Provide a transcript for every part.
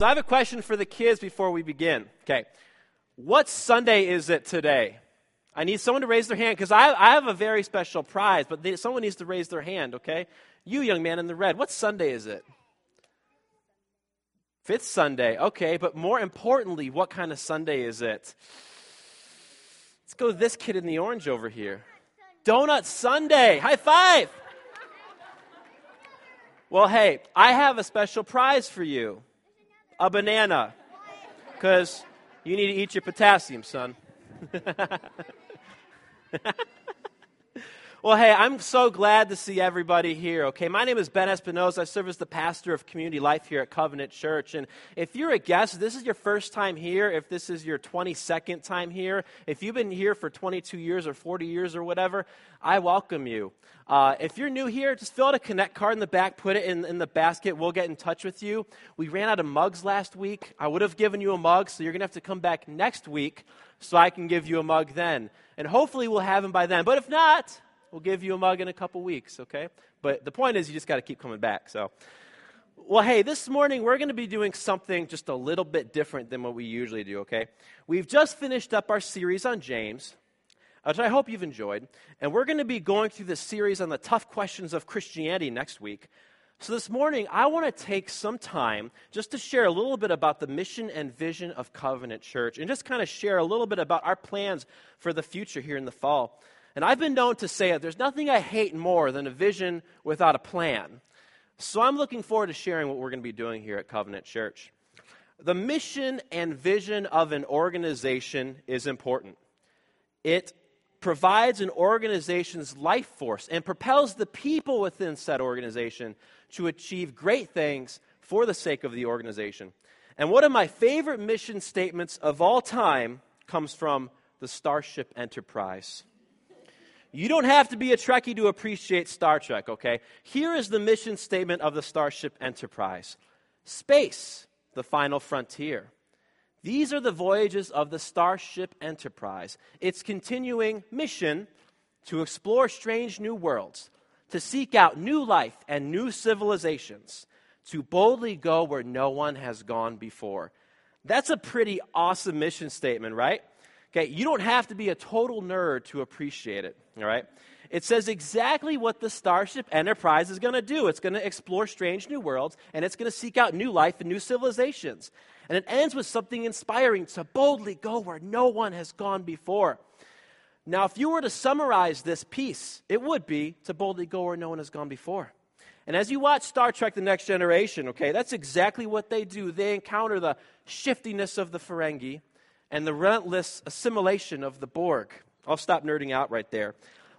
So I have a question for the kids before we begin. Okay. What Sunday is it today? I need someone to raise their hand because I, I have a very special prize, but they, someone needs to raise their hand, okay? You, young man in the red, what Sunday is it? Fifth Sunday, okay, but more importantly, what kind of Sunday is it? Let's go this kid in the orange over here. Donut Sunday. High five. Well, hey, I have a special prize for you a banana. Because you need to eat your potassium, son. well, hey, I'm so glad to see everybody here. Okay, my name is Ben Espinoza. I serve as the pastor of community life here at Covenant Church. And if you're a guest, this is your first time here, if this is your 22nd time here, if you've been here for 22 years or 40 years or whatever, I welcome you. Uh, if you're new here, just fill out a connect card in the back, put it in, in the basket. We'll get in touch with you. We ran out of mugs last week. I would have given you a mug, so you're going to have to come back next week so I can give you a mug then. And hopefully we'll have them by then. But if not, we'll give you a mug in a couple weeks, okay? But the point is, you just got to keep coming back. So, well, hey, this morning we're going to be doing something just a little bit different than what we usually do, okay? We've just finished up our series on James which I hope you've enjoyed. And we're going to be going through this series on the tough questions of Christianity next week. So, this morning, I want to take some time just to share a little bit about the mission and vision of Covenant Church and just kind of share a little bit about our plans for the future here in the fall. And I've been known to say it there's nothing I hate more than a vision without a plan. So, I'm looking forward to sharing what we're going to be doing here at Covenant Church. The mission and vision of an organization is important. It provides an organization's life force and propels the people within said organization to achieve great things for the sake of the organization. And one of my favorite mission statements of all time comes from the Starship Enterprise. You don't have to be a Trekkie to appreciate Star Trek, okay? Here is the mission statement of the Starship Enterprise Space, the final frontier. These are the voyages of the Starship Enterprise, its continuing mission to explore strange new worlds, to seek out new life and new civilizations, to boldly go where no one has gone before. That's a pretty awesome mission statement, right? Okay, you don't have to be a total nerd to appreciate it, all right? It says exactly what the Starship Enterprise is going to do. It's going to explore strange new worlds, and it's going to seek out new life and new civilizations. And it ends with something inspiring to boldly go where no one has gone before. Now, if you were to summarize this piece, it would be to boldly go where no one has gone before. And as you watch Star Trek The Next Generation, okay, that's exactly what they do. They encounter the shiftiness of the Ferengi and the relentless assimilation of the Borg. I'll stop nerding out right there.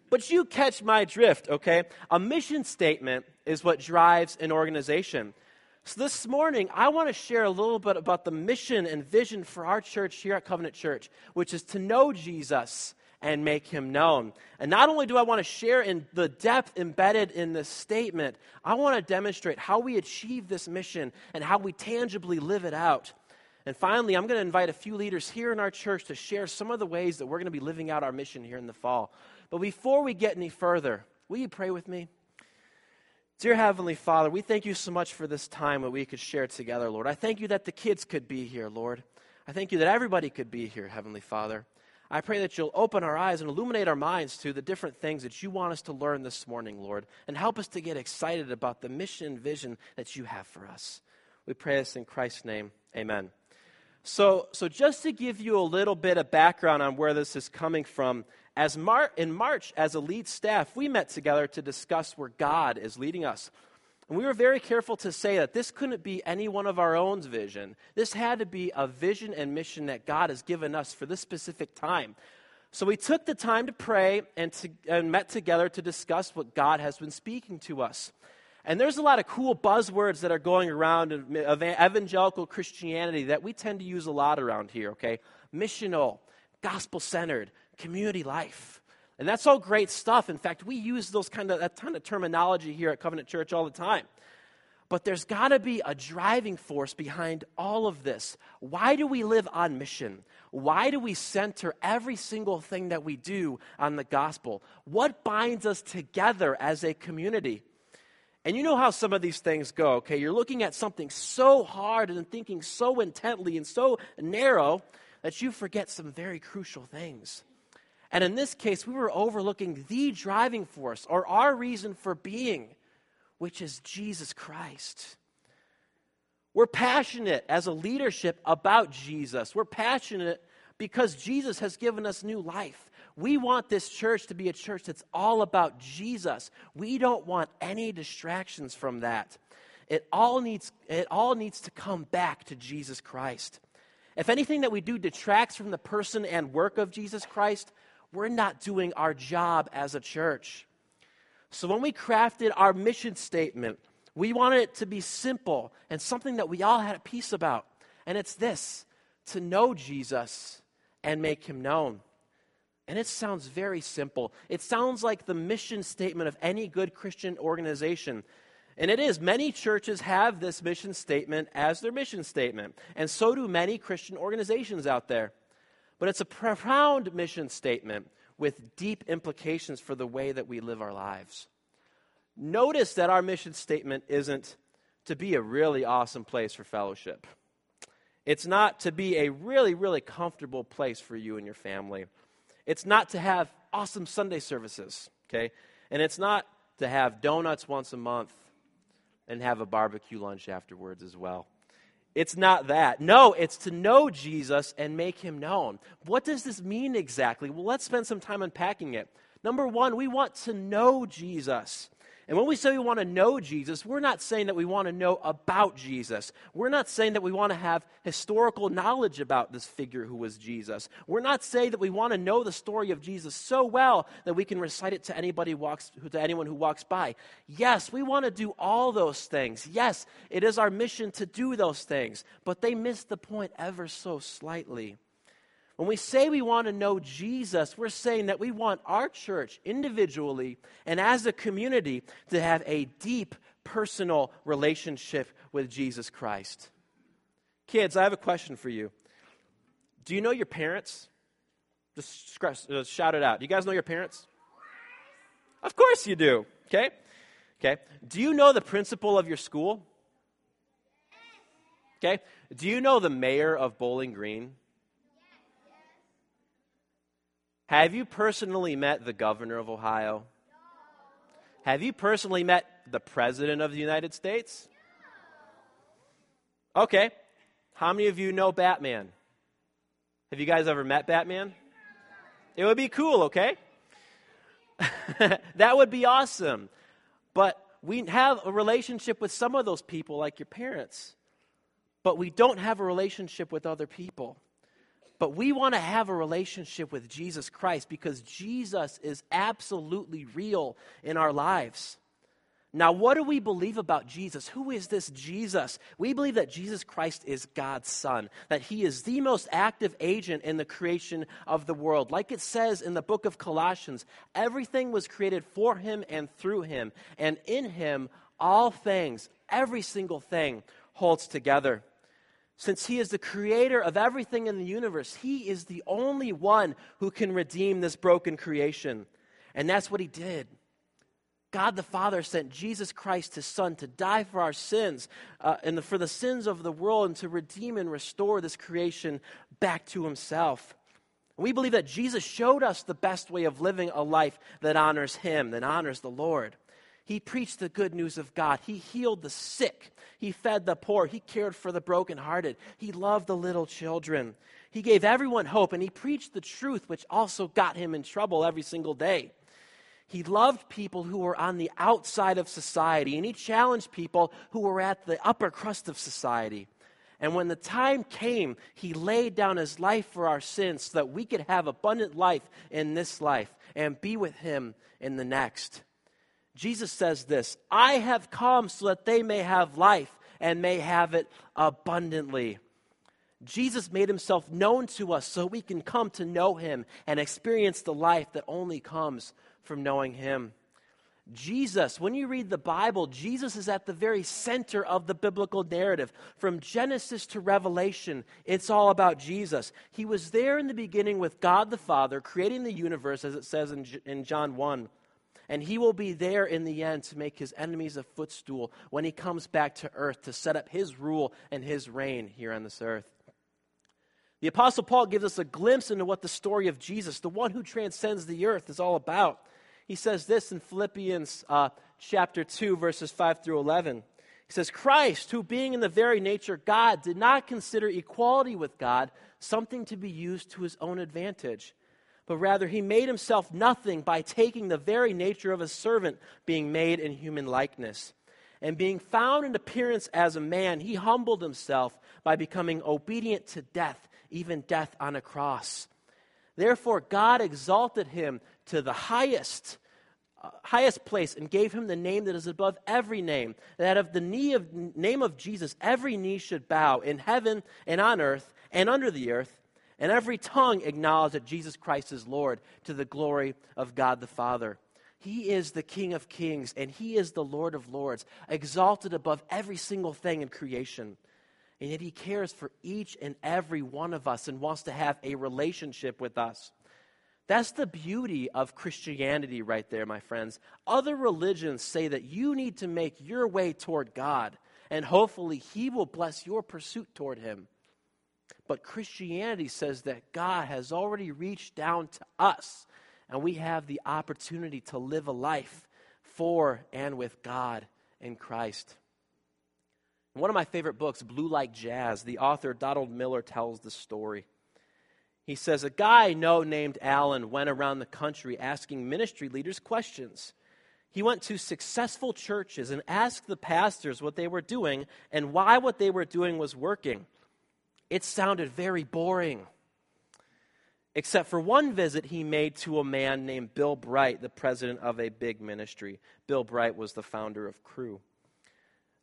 But you catch my drift, okay? A mission statement is what drives an organization. So, this morning, I want to share a little bit about the mission and vision for our church here at Covenant Church, which is to know Jesus and make him known. And not only do I want to share in the depth embedded in this statement, I want to demonstrate how we achieve this mission and how we tangibly live it out. And finally, I'm going to invite a few leaders here in our church to share some of the ways that we're going to be living out our mission here in the fall. But before we get any further, will you pray with me? Dear Heavenly Father, we thank you so much for this time that we could share together, Lord. I thank you that the kids could be here, Lord. I thank you that everybody could be here, Heavenly Father. I pray that you'll open our eyes and illuminate our minds to the different things that you want us to learn this morning, Lord, and help us to get excited about the mission and vision that you have for us. We pray this in Christ's name. Amen. So, so just to give you a little bit of background on where this is coming from, as Mar- in March, as a lead staff, we met together to discuss where God is leading us. And we were very careful to say that this couldn't be any one of our own vision. This had to be a vision and mission that God has given us for this specific time. So we took the time to pray and, to, and met together to discuss what God has been speaking to us. And there's a lot of cool buzzwords that are going around of evangelical Christianity that we tend to use a lot around here, okay? Missional, gospel centered, community life. And that's all great stuff. In fact, we use those kind of that kind of terminology here at Covenant Church all the time. But there's got to be a driving force behind all of this. Why do we live on mission? Why do we center every single thing that we do on the gospel? What binds us together as a community? And you know how some of these things go, okay? You're looking at something so hard and thinking so intently and so narrow that you forget some very crucial things. And in this case, we were overlooking the driving force or our reason for being, which is Jesus Christ. We're passionate as a leadership about Jesus. We're passionate because Jesus has given us new life. We want this church to be a church that's all about Jesus. We don't want any distractions from that. It all needs, it all needs to come back to Jesus Christ. If anything that we do detracts from the person and work of Jesus Christ, we're not doing our job as a church. So when we crafted our mission statement, we wanted it to be simple and something that we all had a peace about. And it's this to know Jesus and make him known. And it sounds very simple. It sounds like the mission statement of any good Christian organization. And it is. Many churches have this mission statement as their mission statement. And so do many Christian organizations out there. But it's a profound mission statement with deep implications for the way that we live our lives. Notice that our mission statement isn't to be a really awesome place for fellowship. It's not to be a really, really comfortable place for you and your family. It's not to have awesome Sunday services, okay? And it's not to have donuts once a month and have a barbecue lunch afterwards as well. It's not that. No, it's to know Jesus and make him known. What does this mean exactly? Well, let's spend some time unpacking it. Number one, we want to know Jesus. And when we say we want to know Jesus, we're not saying that we want to know about Jesus. We're not saying that we want to have historical knowledge about this figure who was Jesus. We're not saying that we want to know the story of Jesus so well that we can recite it to anybody walks to anyone who walks by. Yes, we want to do all those things. Yes, it is our mission to do those things, but they miss the point ever so slightly. When we say we want to know Jesus, we're saying that we want our church individually and as a community to have a deep personal relationship with Jesus Christ. Kids, I have a question for you. Do you know your parents? Just, just uh, shout it out. Do you guys know your parents? Of course you do. Okay? Okay. Do you know the principal of your school? Okay. Do you know the mayor of Bowling Green? Have you personally met the governor of Ohio? Have you personally met the president of the United States? Okay. How many of you know Batman? Have you guys ever met Batman? It would be cool, okay? that would be awesome. But we have a relationship with some of those people, like your parents, but we don't have a relationship with other people. But we want to have a relationship with Jesus Christ because Jesus is absolutely real in our lives. Now, what do we believe about Jesus? Who is this Jesus? We believe that Jesus Christ is God's Son, that He is the most active agent in the creation of the world. Like it says in the book of Colossians, everything was created for Him and through Him, and in Him, all things, every single thing, holds together. Since he is the creator of everything in the universe, he is the only one who can redeem this broken creation. And that's what he did. God the Father sent Jesus Christ, his Son, to die for our sins uh, and the, for the sins of the world and to redeem and restore this creation back to himself. We believe that Jesus showed us the best way of living a life that honors him, that honors the Lord. He preached the good news of God. He healed the sick. He fed the poor. He cared for the brokenhearted. He loved the little children. He gave everyone hope, and he preached the truth, which also got him in trouble every single day. He loved people who were on the outside of society, and he challenged people who were at the upper crust of society. And when the time came, he laid down his life for our sins so that we could have abundant life in this life and be with him in the next. Jesus says this I have come so that they may have life and may have it abundantly. Jesus made himself known to us so we can come to know him and experience the life that only comes from knowing him. Jesus, when you read the Bible, Jesus is at the very center of the biblical narrative. From Genesis to Revelation, it's all about Jesus. He was there in the beginning with God the Father, creating the universe, as it says in, in John 1. And he will be there in the end to make his enemies a footstool when he comes back to earth to set up his rule and his reign here on this earth. The Apostle Paul gives us a glimpse into what the story of Jesus, the one who transcends the earth, is all about. He says this in Philippians uh, chapter 2, verses 5 through 11. He says, Christ, who being in the very nature God, did not consider equality with God something to be used to his own advantage, but rather he made himself nothing by taking the very nature of a servant, being made in human likeness. And being found in appearance as a man, he humbled himself by becoming obedient to death, even death on a cross. Therefore, God exalted him to the highest uh, highest place and gave him the name that is above every name, that of the knee of, name of Jesus every knee should bow in heaven and on earth and under the earth, and every tongue acknowledge that Jesus Christ is Lord to the glory of God the Father. He is the King of kings and he is the Lord of lords, exalted above every single thing in creation. And yet he cares for each and every one of us and wants to have a relationship with us. That's the beauty of Christianity, right there, my friends. Other religions say that you need to make your way toward God, and hopefully, He will bless your pursuit toward Him. But Christianity says that God has already reached down to us, and we have the opportunity to live a life for and with God in Christ. In one of my favorite books, Blue Like Jazz, the author Donald Miller tells the story. He says, A guy I know named Alan went around the country asking ministry leaders questions. He went to successful churches and asked the pastors what they were doing and why what they were doing was working. It sounded very boring. Except for one visit he made to a man named Bill Bright, the president of a big ministry. Bill Bright was the founder of Cru.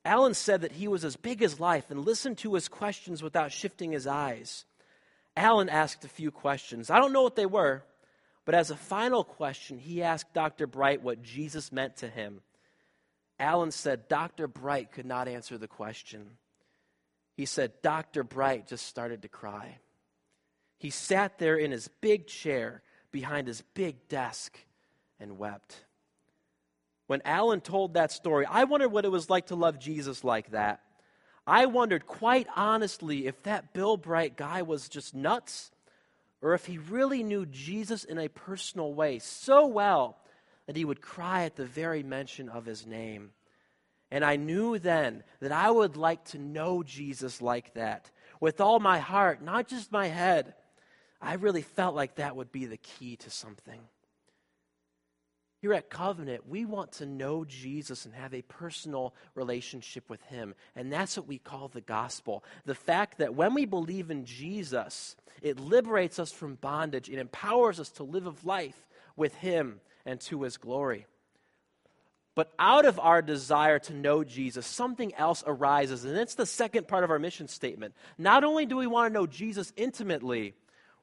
Alan said that he was as big as life and listened to his questions without shifting his eyes. Alan asked a few questions. I don't know what they were, but as a final question, he asked Dr. Bright what Jesus meant to him. Alan said Dr. Bright could not answer the question. He said Dr. Bright just started to cry. He sat there in his big chair behind his big desk and wept. When Alan told that story, I wondered what it was like to love Jesus like that. I wondered quite honestly if that Bill Bright guy was just nuts or if he really knew Jesus in a personal way so well that he would cry at the very mention of his name. And I knew then that I would like to know Jesus like that with all my heart, not just my head. I really felt like that would be the key to something. Here at Covenant, we want to know Jesus and have a personal relationship with Him. And that's what we call the gospel. The fact that when we believe in Jesus, it liberates us from bondage, it empowers us to live a life with Him and to His glory. But out of our desire to know Jesus, something else arises, and it's the second part of our mission statement. Not only do we want to know Jesus intimately,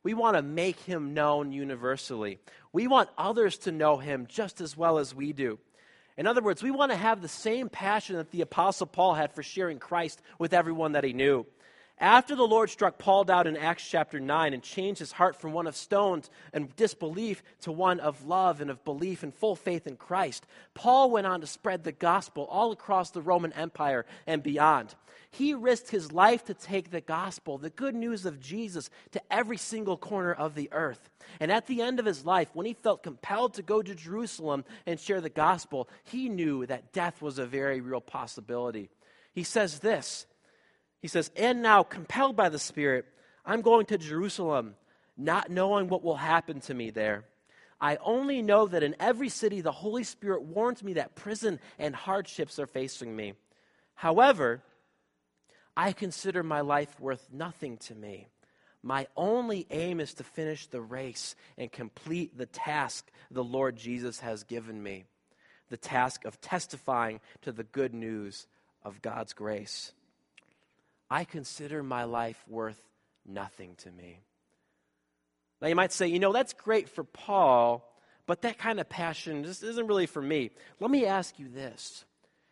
we want to make him known universally. We want others to know him just as well as we do. In other words, we want to have the same passion that the Apostle Paul had for sharing Christ with everyone that he knew. After the Lord struck Paul down in Acts chapter 9 and changed his heart from one of stones and disbelief to one of love and of belief and full faith in Christ, Paul went on to spread the gospel all across the Roman Empire and beyond. He risked his life to take the gospel, the good news of Jesus, to every single corner of the earth. And at the end of his life, when he felt compelled to go to Jerusalem and share the gospel, he knew that death was a very real possibility. He says this he says, And now, compelled by the Spirit, I'm going to Jerusalem, not knowing what will happen to me there. I only know that in every city the Holy Spirit warns me that prison and hardships are facing me. However, I consider my life worth nothing to me. My only aim is to finish the race and complete the task the Lord Jesus has given me the task of testifying to the good news of God's grace. I consider my life worth nothing to me. Now, you might say, you know, that's great for Paul, but that kind of passion just isn't really for me. Let me ask you this.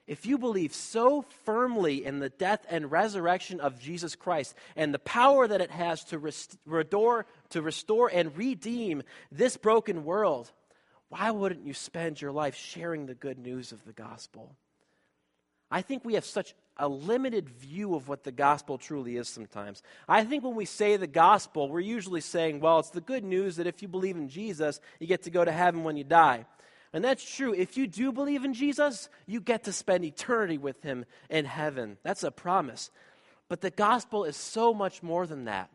If you believe so firmly in the death and resurrection of Jesus Christ and the power that it has to restore, to restore and redeem this broken world, why wouldn't you spend your life sharing the good news of the gospel? I think we have such a limited view of what the gospel truly is sometimes. I think when we say the gospel, we're usually saying, well, it's the good news that if you believe in Jesus, you get to go to heaven when you die. And that's true. If you do believe in Jesus, you get to spend eternity with him in heaven. That's a promise. But the gospel is so much more than that.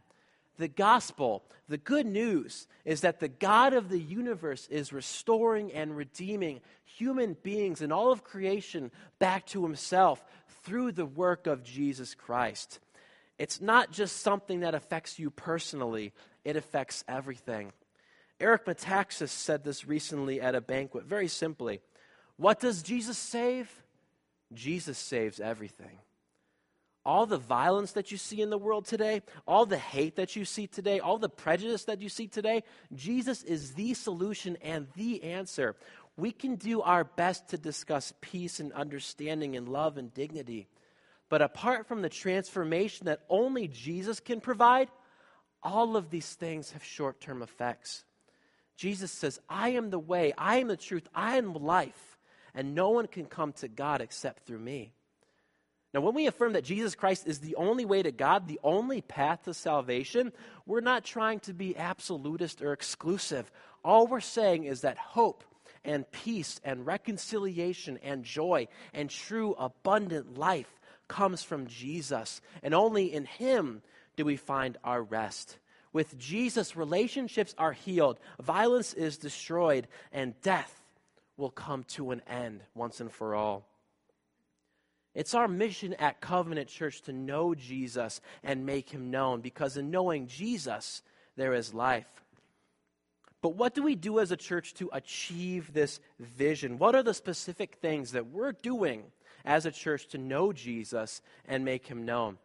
The gospel, the good news, is that the God of the universe is restoring and redeeming human beings and all of creation back to himself through the work of Jesus Christ. It's not just something that affects you personally, it affects everything. Eric Metaxas said this recently at a banquet, very simply. What does Jesus save? Jesus saves everything. All the violence that you see in the world today, all the hate that you see today, all the prejudice that you see today, Jesus is the solution and the answer we can do our best to discuss peace and understanding and love and dignity. But apart from the transformation that only Jesus can provide, all of these things have short term effects. Jesus says, I am the way, I am the truth, I am life, and no one can come to God except through me. Now, when we affirm that Jesus Christ is the only way to God, the only path to salvation, we're not trying to be absolutist or exclusive. All we're saying is that hope and peace and reconciliation and joy and true abundant life comes from Jesus. And only in Him do we find our rest. With Jesus, relationships are healed, violence is destroyed, and death will come to an end once and for all. It's our mission at Covenant Church to know Jesus and make him known because in knowing Jesus, there is life. But what do we do as a church to achieve this vision? What are the specific things that we're doing as a church to know Jesus and make him known?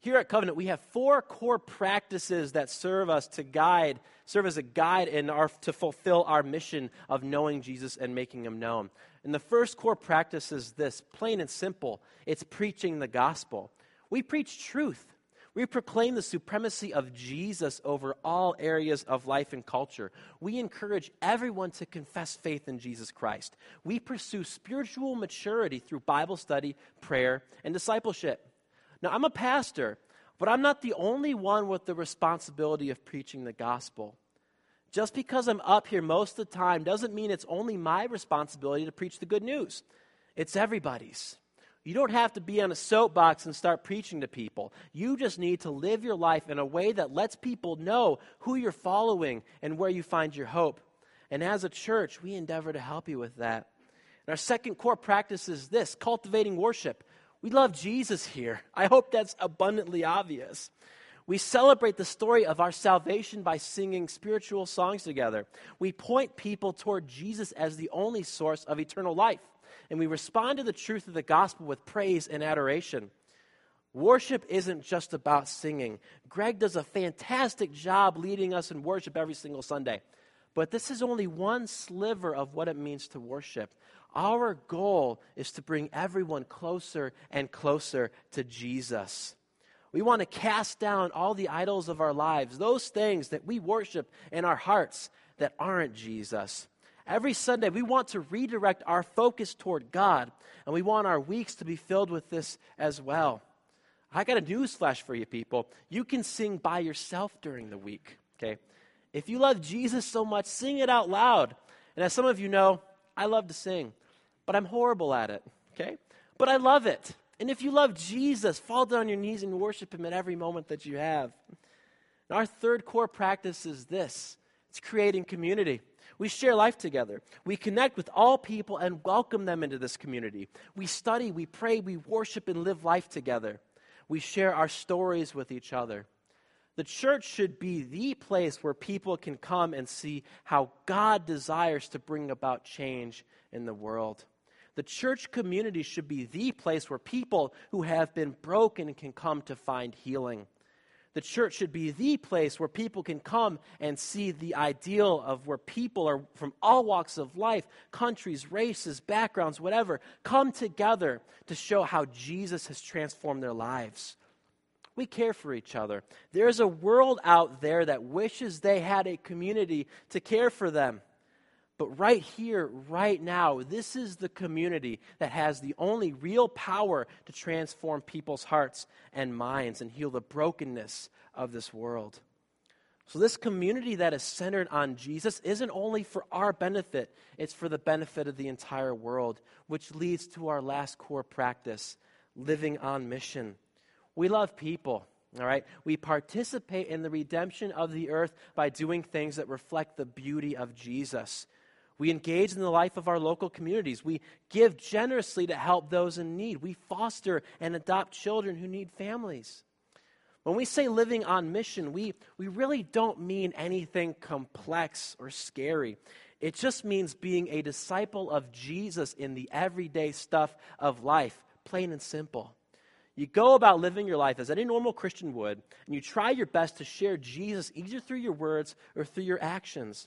Here at Covenant, we have four core practices that serve us to guide, serve as a guide in our, to fulfill our mission of knowing Jesus and making him known. And the first core practice is this plain and simple it's preaching the gospel. We preach truth. We proclaim the supremacy of Jesus over all areas of life and culture. We encourage everyone to confess faith in Jesus Christ. We pursue spiritual maturity through Bible study, prayer, and discipleship. Now, I'm a pastor, but I'm not the only one with the responsibility of preaching the gospel. Just because I'm up here most of the time doesn't mean it's only my responsibility to preach the good news. It's everybody's. You don't have to be on a soapbox and start preaching to people. You just need to live your life in a way that lets people know who you're following and where you find your hope. And as a church, we endeavor to help you with that. And our second core practice is this cultivating worship. We love Jesus here. I hope that's abundantly obvious. We celebrate the story of our salvation by singing spiritual songs together. We point people toward Jesus as the only source of eternal life and we respond to the truth of the gospel with praise and adoration. Worship isn't just about singing. Greg does a fantastic job leading us in worship every single Sunday. But this is only one sliver of what it means to worship. Our goal is to bring everyone closer and closer to Jesus. We want to cast down all the idols of our lives, those things that we worship in our hearts that aren't Jesus. Every Sunday, we want to redirect our focus toward God, and we want our weeks to be filled with this as well. I got a news flash for you, people. You can sing by yourself during the week, okay? If you love Jesus so much, sing it out loud. And as some of you know, I love to sing, but I'm horrible at it, okay? But I love it. And if you love Jesus, fall down on your knees and worship Him at every moment that you have. And our third core practice is this it's creating community. We share life together. We connect with all people and welcome them into this community. We study, we pray, we worship, and live life together. We share our stories with each other. The church should be the place where people can come and see how God desires to bring about change in the world. The church community should be the place where people who have been broken can come to find healing. The church should be the place where people can come and see the ideal of where people are from all walks of life, countries, races, backgrounds, whatever, come together to show how Jesus has transformed their lives. We care for each other. There's a world out there that wishes they had a community to care for them. But right here, right now, this is the community that has the only real power to transform people's hearts and minds and heal the brokenness of this world. So, this community that is centered on Jesus isn't only for our benefit, it's for the benefit of the entire world, which leads to our last core practice living on mission. We love people. All right? We participate in the redemption of the earth by doing things that reflect the beauty of Jesus. We engage in the life of our local communities. We give generously to help those in need. We foster and adopt children who need families. When we say living on mission, we, we really don't mean anything complex or scary. It just means being a disciple of Jesus in the everyday stuff of life, plain and simple. You go about living your life as any normal Christian would, and you try your best to share Jesus either through your words or through your actions.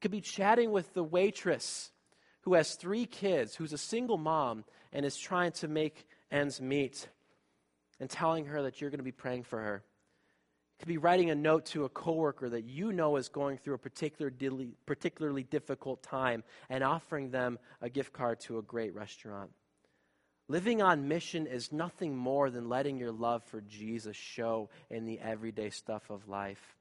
Could be chatting with the waitress who has three kids, who's a single mom, and is trying to make ends meet, and telling her that you're going to be praying for her. It could be writing a note to a coworker that you know is going through a particular, particularly difficult time and offering them a gift card to a great restaurant. Living on mission is nothing more than letting your love for Jesus show in the everyday stuff of life.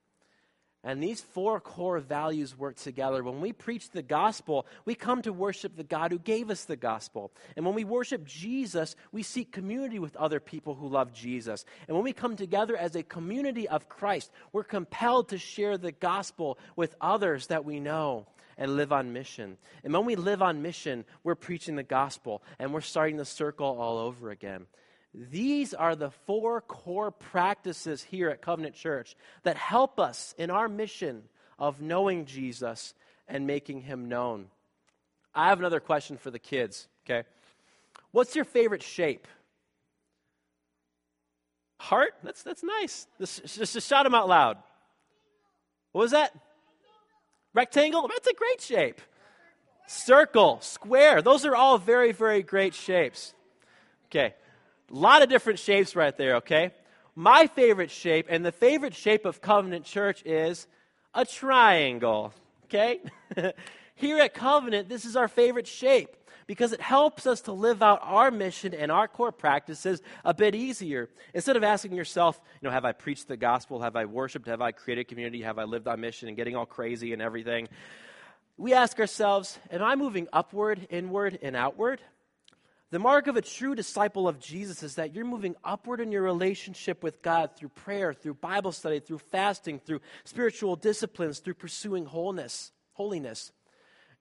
And these four core values work together. When we preach the gospel, we come to worship the God who gave us the gospel. And when we worship Jesus, we seek community with other people who love Jesus. And when we come together as a community of Christ, we're compelled to share the gospel with others that we know and live on mission. And when we live on mission, we're preaching the gospel and we're starting the circle all over again. These are the four core practices here at Covenant Church that help us in our mission of knowing Jesus and making him known. I have another question for the kids, okay? What's your favorite shape? Heart? That's, that's nice. Just, just shout them out loud. What was that? Rectangle? That's a great shape. Circle, square. Those are all very, very great shapes. Okay. A lot of different shapes right there, okay? My favorite shape and the favorite shape of Covenant Church is a triangle, okay? Here at Covenant, this is our favorite shape because it helps us to live out our mission and our core practices a bit easier. Instead of asking yourself, you know, have I preached the gospel? Have I worshiped? Have I created community? Have I lived on mission and getting all crazy and everything? We ask ourselves, am I moving upward, inward, and outward? The mark of a true disciple of Jesus is that you're moving upward in your relationship with God through prayer, through Bible study, through fasting, through spiritual disciplines, through pursuing wholeness, holiness.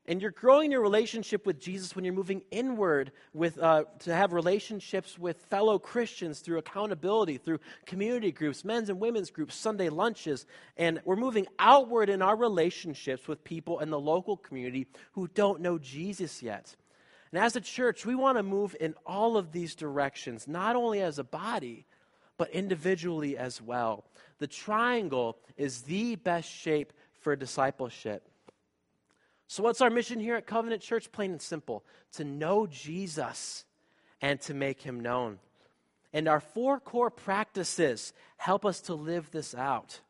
And you're growing your relationship with Jesus when you're moving inward with, uh, to have relationships with fellow Christians through accountability, through community groups, men's and women's groups, Sunday lunches. And we're moving outward in our relationships with people in the local community who don't know Jesus yet. And as a church, we want to move in all of these directions, not only as a body, but individually as well. The triangle is the best shape for discipleship. So, what's our mission here at Covenant Church? Plain and simple to know Jesus and to make him known. And our four core practices help us to live this out.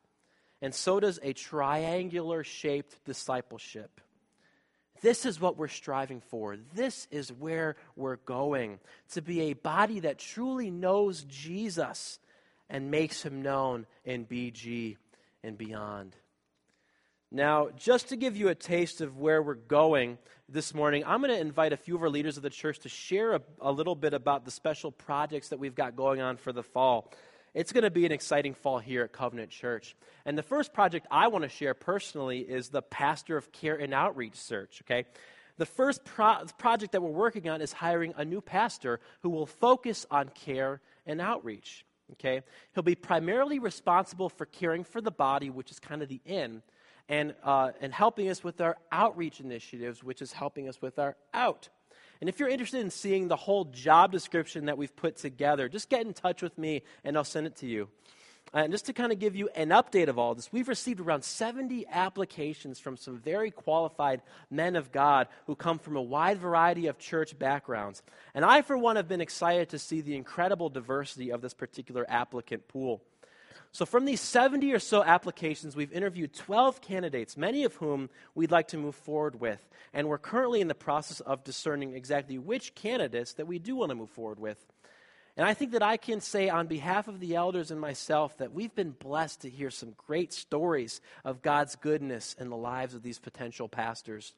And so does a triangular shaped discipleship. This is what we're striving for. This is where we're going to be a body that truly knows Jesus and makes him known in BG and beyond. Now, just to give you a taste of where we're going this morning, I'm going to invite a few of our leaders of the church to share a, a little bit about the special projects that we've got going on for the fall. It's going to be an exciting fall here at Covenant Church. And the first project I want to share personally is the Pastor of Care and Outreach search, okay? The first pro- project that we're working on is hiring a new pastor who will focus on care and outreach, okay? He'll be primarily responsible for caring for the body, which is kind of the in, and, uh, and helping us with our outreach initiatives, which is helping us with our out. And if you're interested in seeing the whole job description that we've put together, just get in touch with me and I'll send it to you. Uh, and just to kind of give you an update of all this, we've received around 70 applications from some very qualified men of God who come from a wide variety of church backgrounds. And I, for one, have been excited to see the incredible diversity of this particular applicant pool. So, from these 70 or so applications, we've interviewed 12 candidates, many of whom we'd like to move forward with. And we're currently in the process of discerning exactly which candidates that we do want to move forward with. And I think that I can say on behalf of the elders and myself that we've been blessed to hear some great stories of God's goodness in the lives of these potential pastors.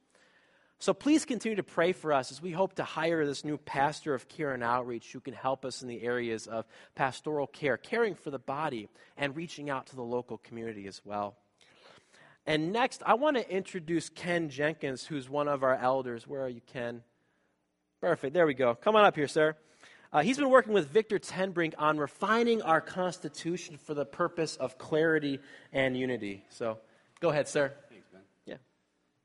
So please continue to pray for us as we hope to hire this new pastor of care and outreach who can help us in the areas of pastoral care, caring for the body, and reaching out to the local community as well. And next, I want to introduce Ken Jenkins, who's one of our elders. Where are you, Ken? Perfect. There we go. Come on up here, sir. Uh, he's been working with Victor Tenbrink on refining our Constitution for the purpose of clarity and unity. So go ahead, sir.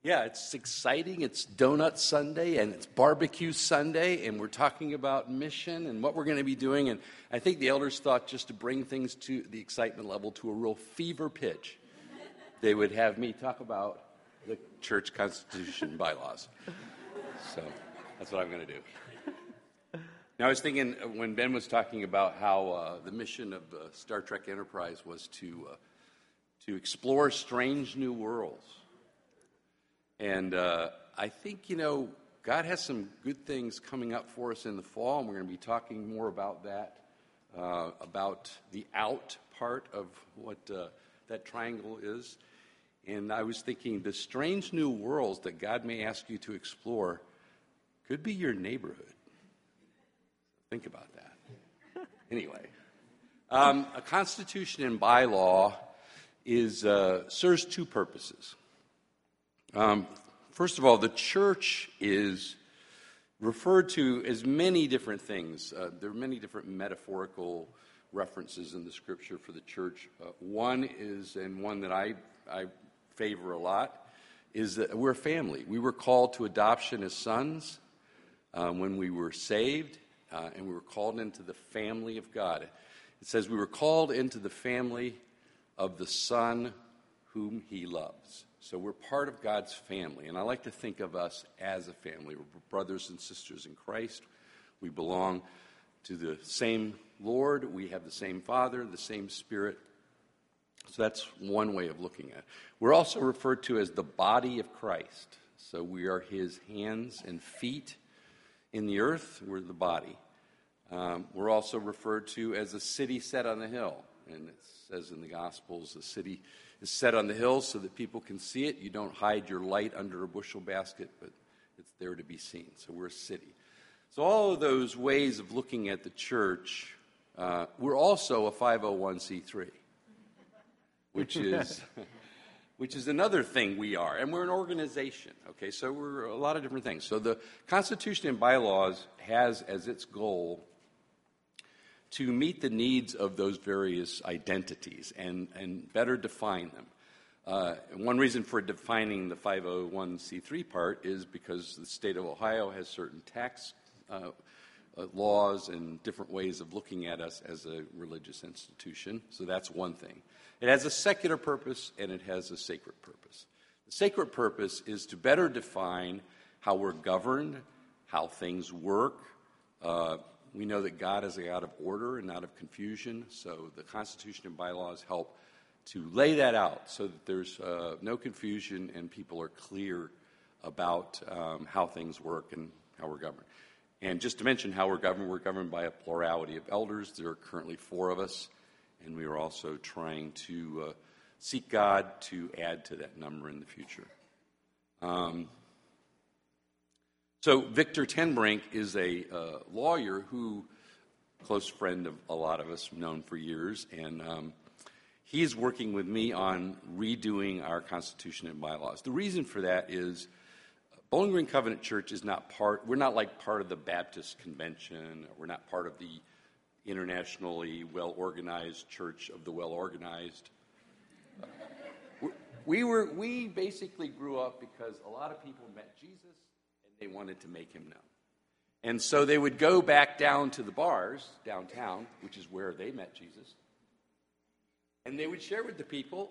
Yeah, it's exciting. It's Donut Sunday and it's Barbecue Sunday, and we're talking about mission and what we're going to be doing. And I think the elders thought just to bring things to the excitement level to a real fever pitch, they would have me talk about the church constitution bylaws. So that's what I'm going to do. Now, I was thinking uh, when Ben was talking about how uh, the mission of uh, Star Trek Enterprise was to, uh, to explore strange new worlds and uh, I think, you know, God has some good things coming up for us in the fall, and we're going to be talking more about that, uh, about the out part of what uh, that triangle is. And I was thinking the strange new worlds that God may ask you to explore could be your neighborhood. Think about that. anyway, um, a constitution and bylaw is uh, serves two purposes. Um, first of all, the church is referred to as many different things. Uh, there are many different metaphorical references in the scripture for the church. Uh, one is, and one that I, I favor a lot, is that we're a family. We were called to adoption as sons um, when we were saved, uh, and we were called into the family of God. It says we were called into the family of the Son whom He loves. So we're part of God's family. And I like to think of us as a family. We're brothers and sisters in Christ. We belong to the same Lord. We have the same Father, the same Spirit. So that's one way of looking at it. We're also referred to as the body of Christ. So we are his hands and feet in the earth. We're the body. Um, we're also referred to as a city set on the hill. And it says in the Gospels, a city is set on the hill so that people can see it. You don't hide your light under a bushel basket, but it's there to be seen. So we're a city. So, all of those ways of looking at the church, uh, we're also a 501c3, which is. which is another thing we are. And we're an organization, okay? So we're a lot of different things. So the Constitution and bylaws has as its goal to meet the needs of those various identities and, and better define them. Uh, one reason for defining the 501c3 part is because the state of Ohio has certain tax uh, uh, laws and different ways of looking at us as a religious institution. So that's one thing. It has a secular purpose and it has a sacred purpose. The sacred purpose is to better define how we're governed, how things work, uh, we know that God is a God of order and not of confusion, so the Constitution and bylaws help to lay that out so that there's uh, no confusion and people are clear about um, how things work and how we're governed. And just to mention how we're governed, we're governed by a plurality of elders. There are currently four of us, and we are also trying to uh, seek God to add to that number in the future. Um, so Victor Tenbrink is a uh, lawyer who, close friend of a lot of us, known for years, and um, he's working with me on redoing our Constitution and bylaws. The reason for that is Bowling Green Covenant Church is not part. We're not like part of the Baptist Convention. We're not part of the internationally well organized Church of the Well Organized. we were we basically grew up because a lot of people met Jesus they wanted to make him known. And so they would go back down to the bars downtown, which is where they met Jesus, and they would share with the people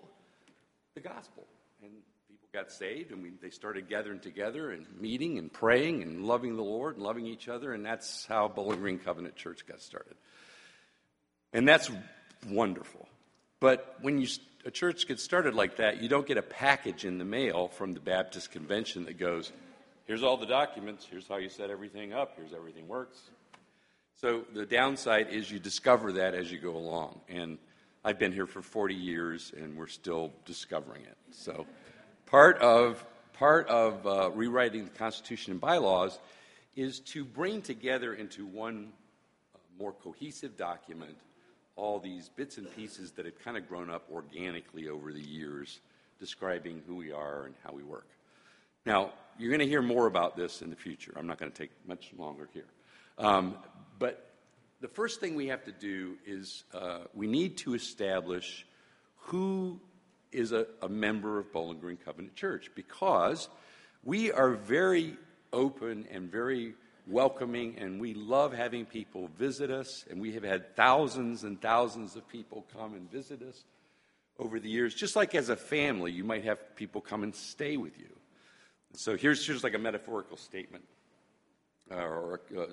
the gospel. And people got saved, and we, they started gathering together and meeting and praying and loving the Lord and loving each other, and that's how Bowling Green Covenant Church got started. And that's wonderful. But when you, a church gets started like that, you don't get a package in the mail from the Baptist convention that goes, here's all the documents, here's how you set everything up, here's everything works. So the downside is you discover that as you go along. And I've been here for 40 years and we're still discovering it. So part of, part of uh, rewriting the Constitution and bylaws is to bring together into one uh, more cohesive document all these bits and pieces that have kind of grown up organically over the years, describing who we are and how we work. Now, you're going to hear more about this in the future. I'm not going to take much longer here. Um, but the first thing we have to do is uh, we need to establish who is a, a member of Bowling Green Covenant Church because we are very open and very welcoming, and we love having people visit us. And we have had thousands and thousands of people come and visit us over the years. Just like as a family, you might have people come and stay with you. So here's just like a metaphorical statement uh, or a, a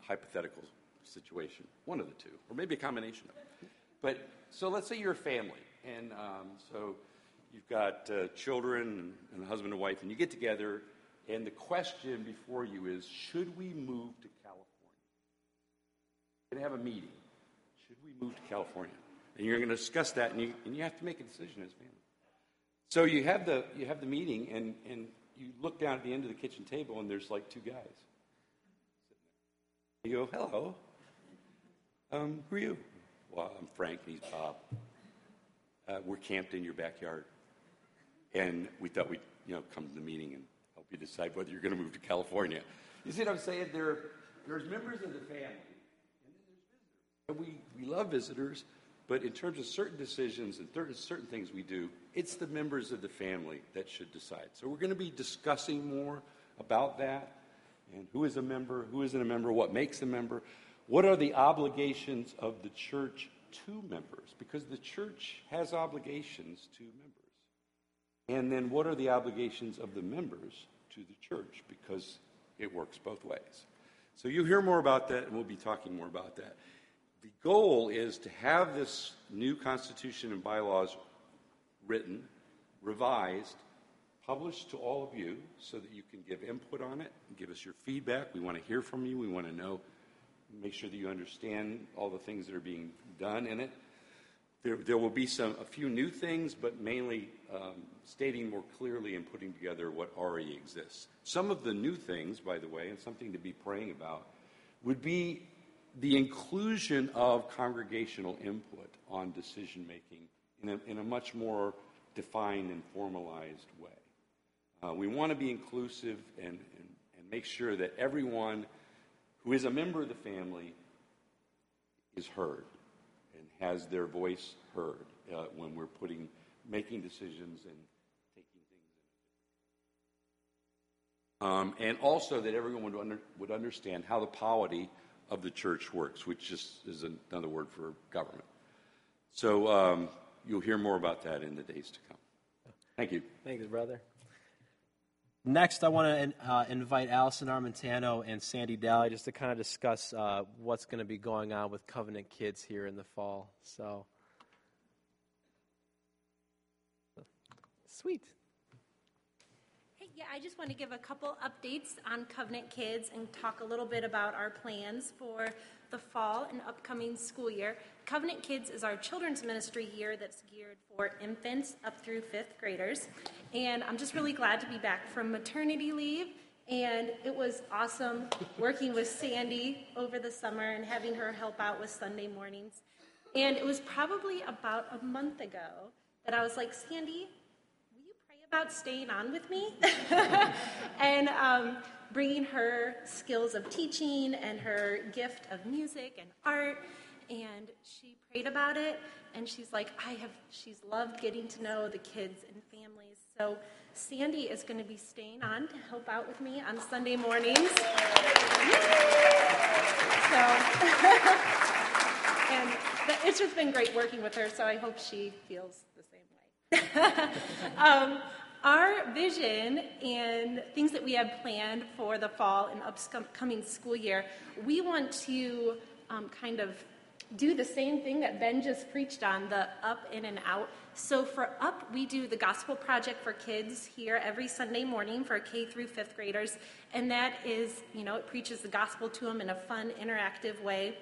hypothetical situation, one of the two, or maybe a combination of it. But so let's say you're a family, and um, so you've got uh, children and a husband and wife, and you get together and the question before you is should we move to California? We're going to have a meeting. Should we move to California? And you're going to discuss that, and you, and you have to make a decision as a family. So you have the, you have the meeting, and, and you look down at the end of the kitchen table, and there's like two guys. You go, hello. Um, who are you? Well, I'm Frank, and he's Bob. Uh, we're camped in your backyard. And we thought we'd, you know, come to the meeting and help you decide whether you're going to move to California. You see what I'm saying? There, there's members of the family, and then there's visitors. And we, we love visitors, but in terms of certain decisions and certain things we do, it's the members of the family that should decide. So we're going to be discussing more about that and who is a member, who isn't a member, what makes a member, what are the obligations of the church to members, because the church has obligations to members. And then what are the obligations of the members to the church because it works both ways. So you'll hear more about that, and we'll be talking more about that. The goal is to have this new constitution and bylaws written, revised, published to all of you so that you can give input on it give us your feedback. We want to hear from you. We want to know, make sure that you understand all the things that are being done in it. There, there will be some, a few new things, but mainly um, stating more clearly and putting together what already exists. Some of the new things, by the way, and something to be praying about, would be the inclusion of congregational input on decision making in a, in a much more defined and formalized way. Uh, we want to be inclusive and, and, and make sure that everyone who is a member of the family is heard and has their voice heard uh, when we're putting, making decisions and taking things in. Um, and also that everyone would, under, would understand how the polity of the church works, which just is another word for government. So um, you'll hear more about that in the days to come. Thank you. Thanks, brother. Next, I want to uh, invite Allison Armentano and Sandy Daly just to kind of discuss uh, what's going to be going on with Covenant Kids here in the fall. So, sweet. Yeah, I just want to give a couple updates on Covenant Kids and talk a little bit about our plans for the fall and upcoming school year. Covenant Kids is our children's ministry here that's geared for infants up through fifth graders. And I'm just really glad to be back from maternity leave. And it was awesome working with Sandy over the summer and having her help out with Sunday mornings. And it was probably about a month ago that I was like, Sandy, about staying on with me? and um, bringing her skills of teaching and her gift of music and art. And she prayed about it, and she's like, I have, she's loved getting to know the kids and families. So Sandy is going to be staying on to help out with me on Sunday mornings. So, and it's just been great working with her, so I hope she feels the same way. um, our vision and things that we have planned for the fall and upcoming school year, we want to um, kind of do the same thing that Ben just preached on the up, in, and out. So for up, we do the Gospel Project for Kids here every Sunday morning for K through fifth graders. And that is, you know, it preaches the gospel to them in a fun, interactive way.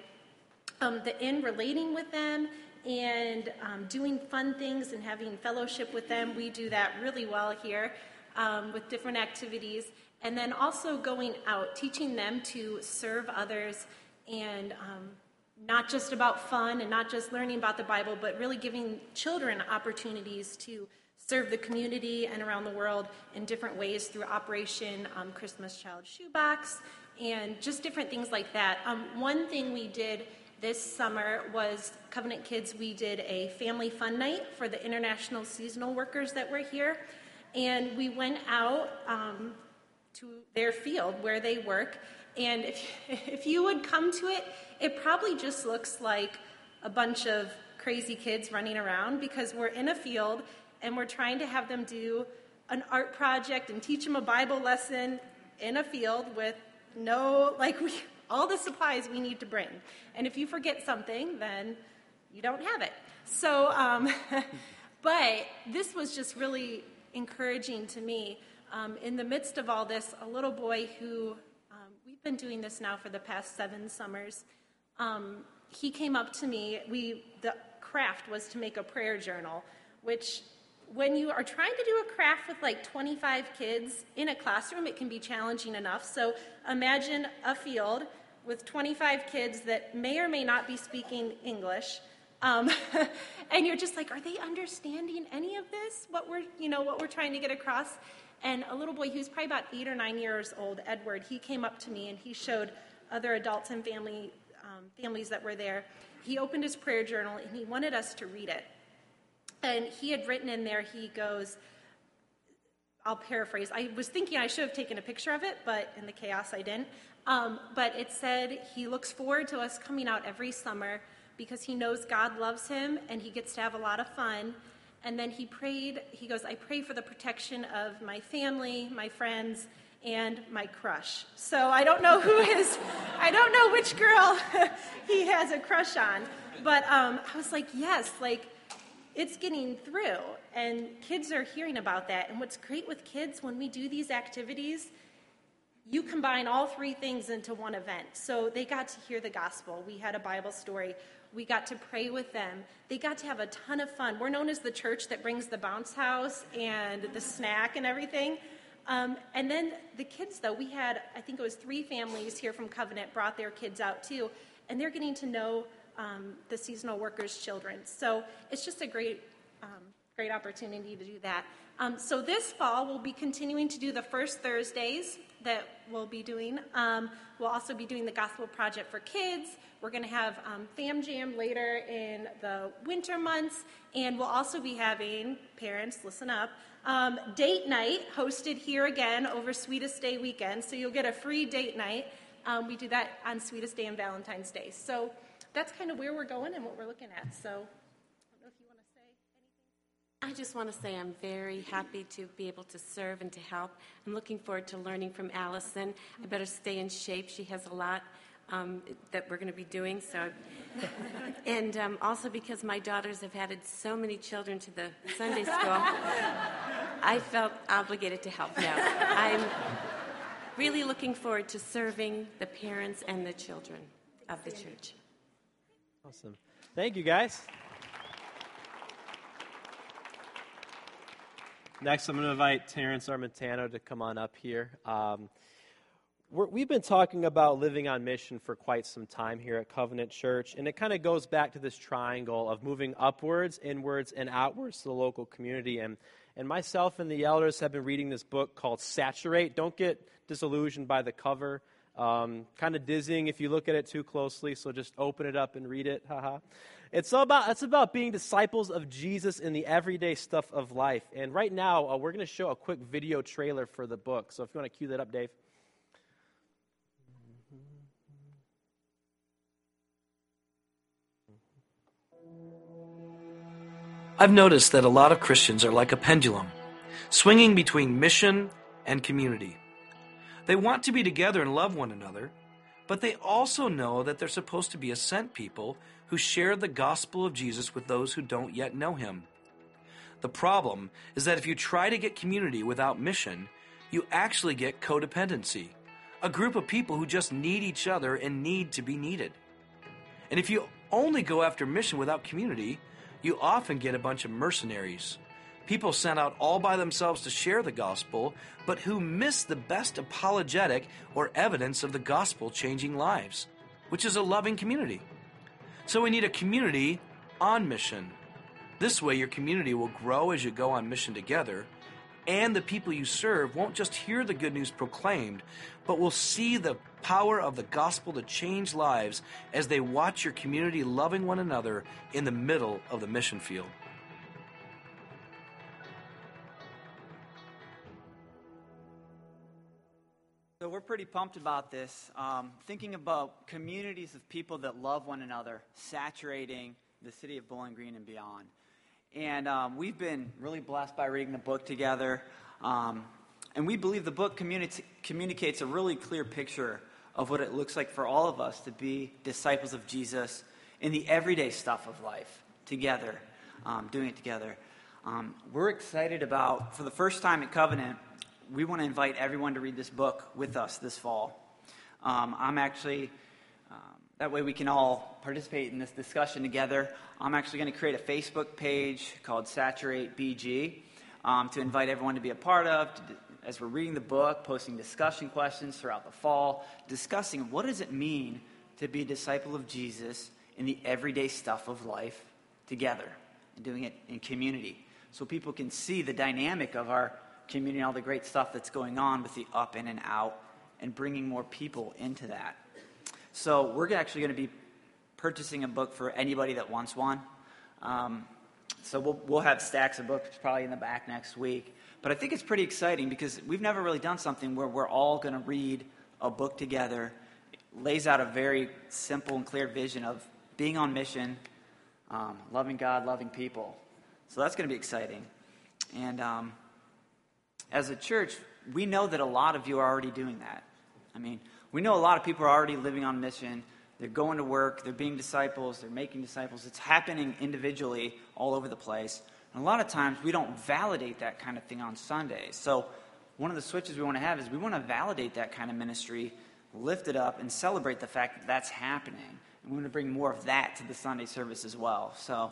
Um, the in relating with them and um, doing fun things and having fellowship with them, we do that really well here um, with different activities. And then also going out, teaching them to serve others and um, not just about fun and not just learning about the Bible, but really giving children opportunities to serve the community and around the world in different ways through Operation um, Christmas Child Shoebox and just different things like that. Um, one thing we did this summer was Covenant Kids, we did a family fun night for the international seasonal workers that were here. And we went out um, to their field where they work. And if, if you would come to it, it probably just looks like a bunch of crazy kids running around because we're in a field and we're trying to have them do an art project and teach them a Bible lesson in a field with no, like, we, all the supplies we need to bring. And if you forget something, then you don't have it. So, um, but this was just really encouraging to me. Um, in the midst of all this, a little boy who, um, we've been doing this now for the past seven summers, um, he came up to me. We, the craft was to make a prayer journal, which when you are trying to do a craft with like 25 kids in a classroom, it can be challenging enough. So imagine a field with 25 kids that may or may not be speaking English. Um, and you're just like, are they understanding any of this? What we're, you know, what we're trying to get across? And a little boy who's probably about eight or nine years old, Edward, he came up to me and he showed other adults and family um, families that were there. He opened his prayer journal and he wanted us to read it. And he had written in there, he goes, I'll paraphrase. I was thinking I should have taken a picture of it, but in the chaos I didn't. Um, but it said he looks forward to us coming out every summer because he knows God loves him and he gets to have a lot of fun. And then he prayed, he goes, I pray for the protection of my family, my friends, and my crush. So I don't know who his, I don't know which girl he has a crush on. But um, I was like, yes, like, it's getting through, and kids are hearing about that. And what's great with kids when we do these activities, you combine all three things into one event. So they got to hear the gospel. We had a Bible story. We got to pray with them. They got to have a ton of fun. We're known as the church that brings the bounce house and the snack and everything. Um, and then the kids, though, we had, I think it was three families here from Covenant brought their kids out too, and they're getting to know um, the seasonal workers' children. So it's just a great, um, great opportunity to do that. Um, so this fall, we'll be continuing to do the first Thursdays that we'll be doing. Um, we'll also be doing the Gospel Project for Kids. We're going to have um, Fam Jam later in the winter months, and we'll also be having, parents, listen up, um, date night hosted here again over Sweetest Day weekend. So you'll get a free date night. we do that on Sweetest Day and Valentine's Day. So that's kind of where we're going and what we're looking at. So I don't know if you want to say anything. I just want to say I'm very happy to be able to serve and to help. I'm looking forward to learning from Allison. I better stay in shape. She has a lot um, that we're going to be doing. So, and um, also because my daughters have added so many children to the Sunday school, I felt obligated to help now. I'm really looking forward to serving the parents and the children of the church. Awesome. Thank you, guys. Next, I'm going to invite Terrence Armentano to come on up here. Um, we have been talking about living on mission for quite some time here at Covenant Church, and it kind of goes back to this triangle of moving upwards, inwards, and outwards to the local community. And, and myself and the elders have been reading this book called Saturate. Don't get disillusioned by the cover. Um, kind of dizzying if you look at it too closely, so just open it up and read it. Haha. It's about it's about being disciples of Jesus in the everyday stuff of life. And right now, uh, we're going to show a quick video trailer for the book. So if you want to cue that up, Dave. I've noticed that a lot of Christians are like a pendulum, swinging between mission and community. They want to be together and love one another, but they also know that they're supposed to be a sent people who share the gospel of Jesus with those who don't yet know him. The problem is that if you try to get community without mission, you actually get codependency, a group of people who just need each other and need to be needed. And if you only go after mission without community, you often get a bunch of mercenaries, people sent out all by themselves to share the gospel, but who miss the best apologetic or evidence of the gospel changing lives, which is a loving community. So we need a community on mission. This way, your community will grow as you go on mission together, and the people you serve won't just hear the good news proclaimed, but will see the power of the gospel to change lives as they watch your community loving one another in the middle of the mission field. Pretty pumped about this. Um, thinking about communities of people that love one another, saturating the city of Bowling Green and beyond. And um, we've been really blessed by reading the book together. Um, and we believe the book communi- communicates a really clear picture of what it looks like for all of us to be disciples of Jesus in the everyday stuff of life together, um, doing it together. Um, we're excited about, for the first time at Covenant, we want to invite everyone to read this book with us this fall. Um, I'm actually, um, that way we can all participate in this discussion together. I'm actually going to create a Facebook page called Saturate BG um, to invite everyone to be a part of, to, as we're reading the book, posting discussion questions throughout the fall, discussing what does it mean to be a disciple of Jesus in the everyday stuff of life together and doing it in community so people can see the dynamic of our community, all the great stuff that's going on with the up in and out, and bringing more people into that. So we're actually going to be purchasing a book for anybody that wants one. Um, so we'll, we'll have stacks of books probably in the back next week. But I think it's pretty exciting because we've never really done something where we're all going to read a book together. It lays out a very simple and clear vision of being on mission, um, loving God, loving people. So that's going to be exciting. And um, as a church, we know that a lot of you are already doing that. I mean, we know a lot of people are already living on mission. They're going to work, they're being disciples, they're making disciples. It's happening individually all over the place. And a lot of times we don't validate that kind of thing on Sundays. So, one of the switches we want to have is we want to validate that kind of ministry, lift it up, and celebrate the fact that that's happening. And we want to bring more of that to the Sunday service as well. So,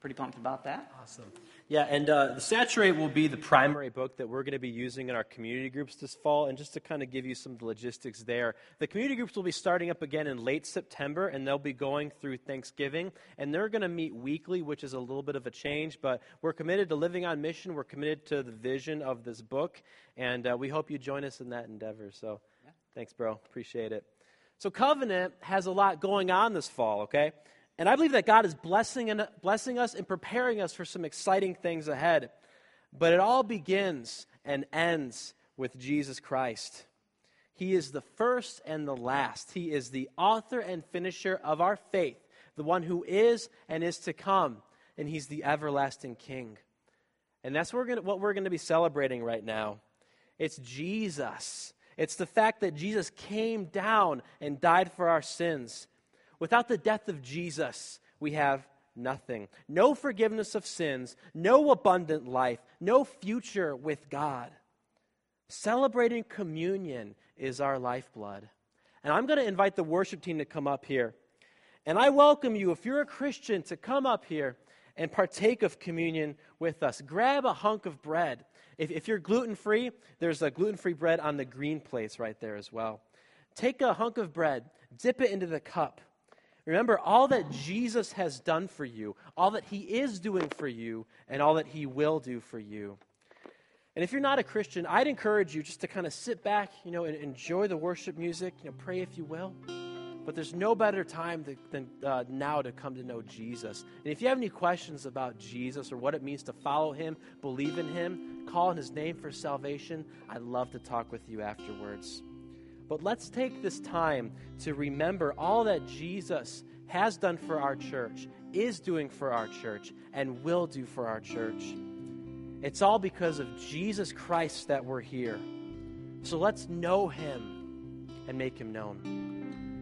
pretty pumped about that. Awesome. Yeah, and uh, the Saturate will be the primary book that we're going to be using in our community groups this fall. And just to kind of give you some of the logistics there, the community groups will be starting up again in late September, and they'll be going through Thanksgiving. And they're going to meet weekly, which is a little bit of a change, but we're committed to living on mission. We're committed to the vision of this book, and uh, we hope you join us in that endeavor. So yeah. thanks, bro. Appreciate it. So, Covenant has a lot going on this fall, okay? And I believe that God is blessing, and, blessing us and preparing us for some exciting things ahead. But it all begins and ends with Jesus Christ. He is the first and the last. He is the author and finisher of our faith, the one who is and is to come, and He's the everlasting King. And that's what we're gonna, what we're going to be celebrating right now. It's Jesus. It's the fact that Jesus came down and died for our sins. Without the death of Jesus, we have nothing. No forgiveness of sins, no abundant life, no future with God. Celebrating communion is our lifeblood. And I'm going to invite the worship team to come up here. And I welcome you, if you're a Christian, to come up here and partake of communion with us. Grab a hunk of bread. If, if you're gluten free, there's a gluten free bread on the green plates right there as well. Take a hunk of bread, dip it into the cup Remember all that Jesus has done for you, all that he is doing for you, and all that he will do for you. And if you're not a Christian, I'd encourage you just to kind of sit back, you know, and enjoy the worship music, you know, pray if you will. But there's no better time to, than uh, now to come to know Jesus. And if you have any questions about Jesus or what it means to follow him, believe in him, call on his name for salvation, I'd love to talk with you afterwards. But let's take this time to remember all that Jesus has done for our church, is doing for our church, and will do for our church. It's all because of Jesus Christ that we're here. So let's know him and make him known.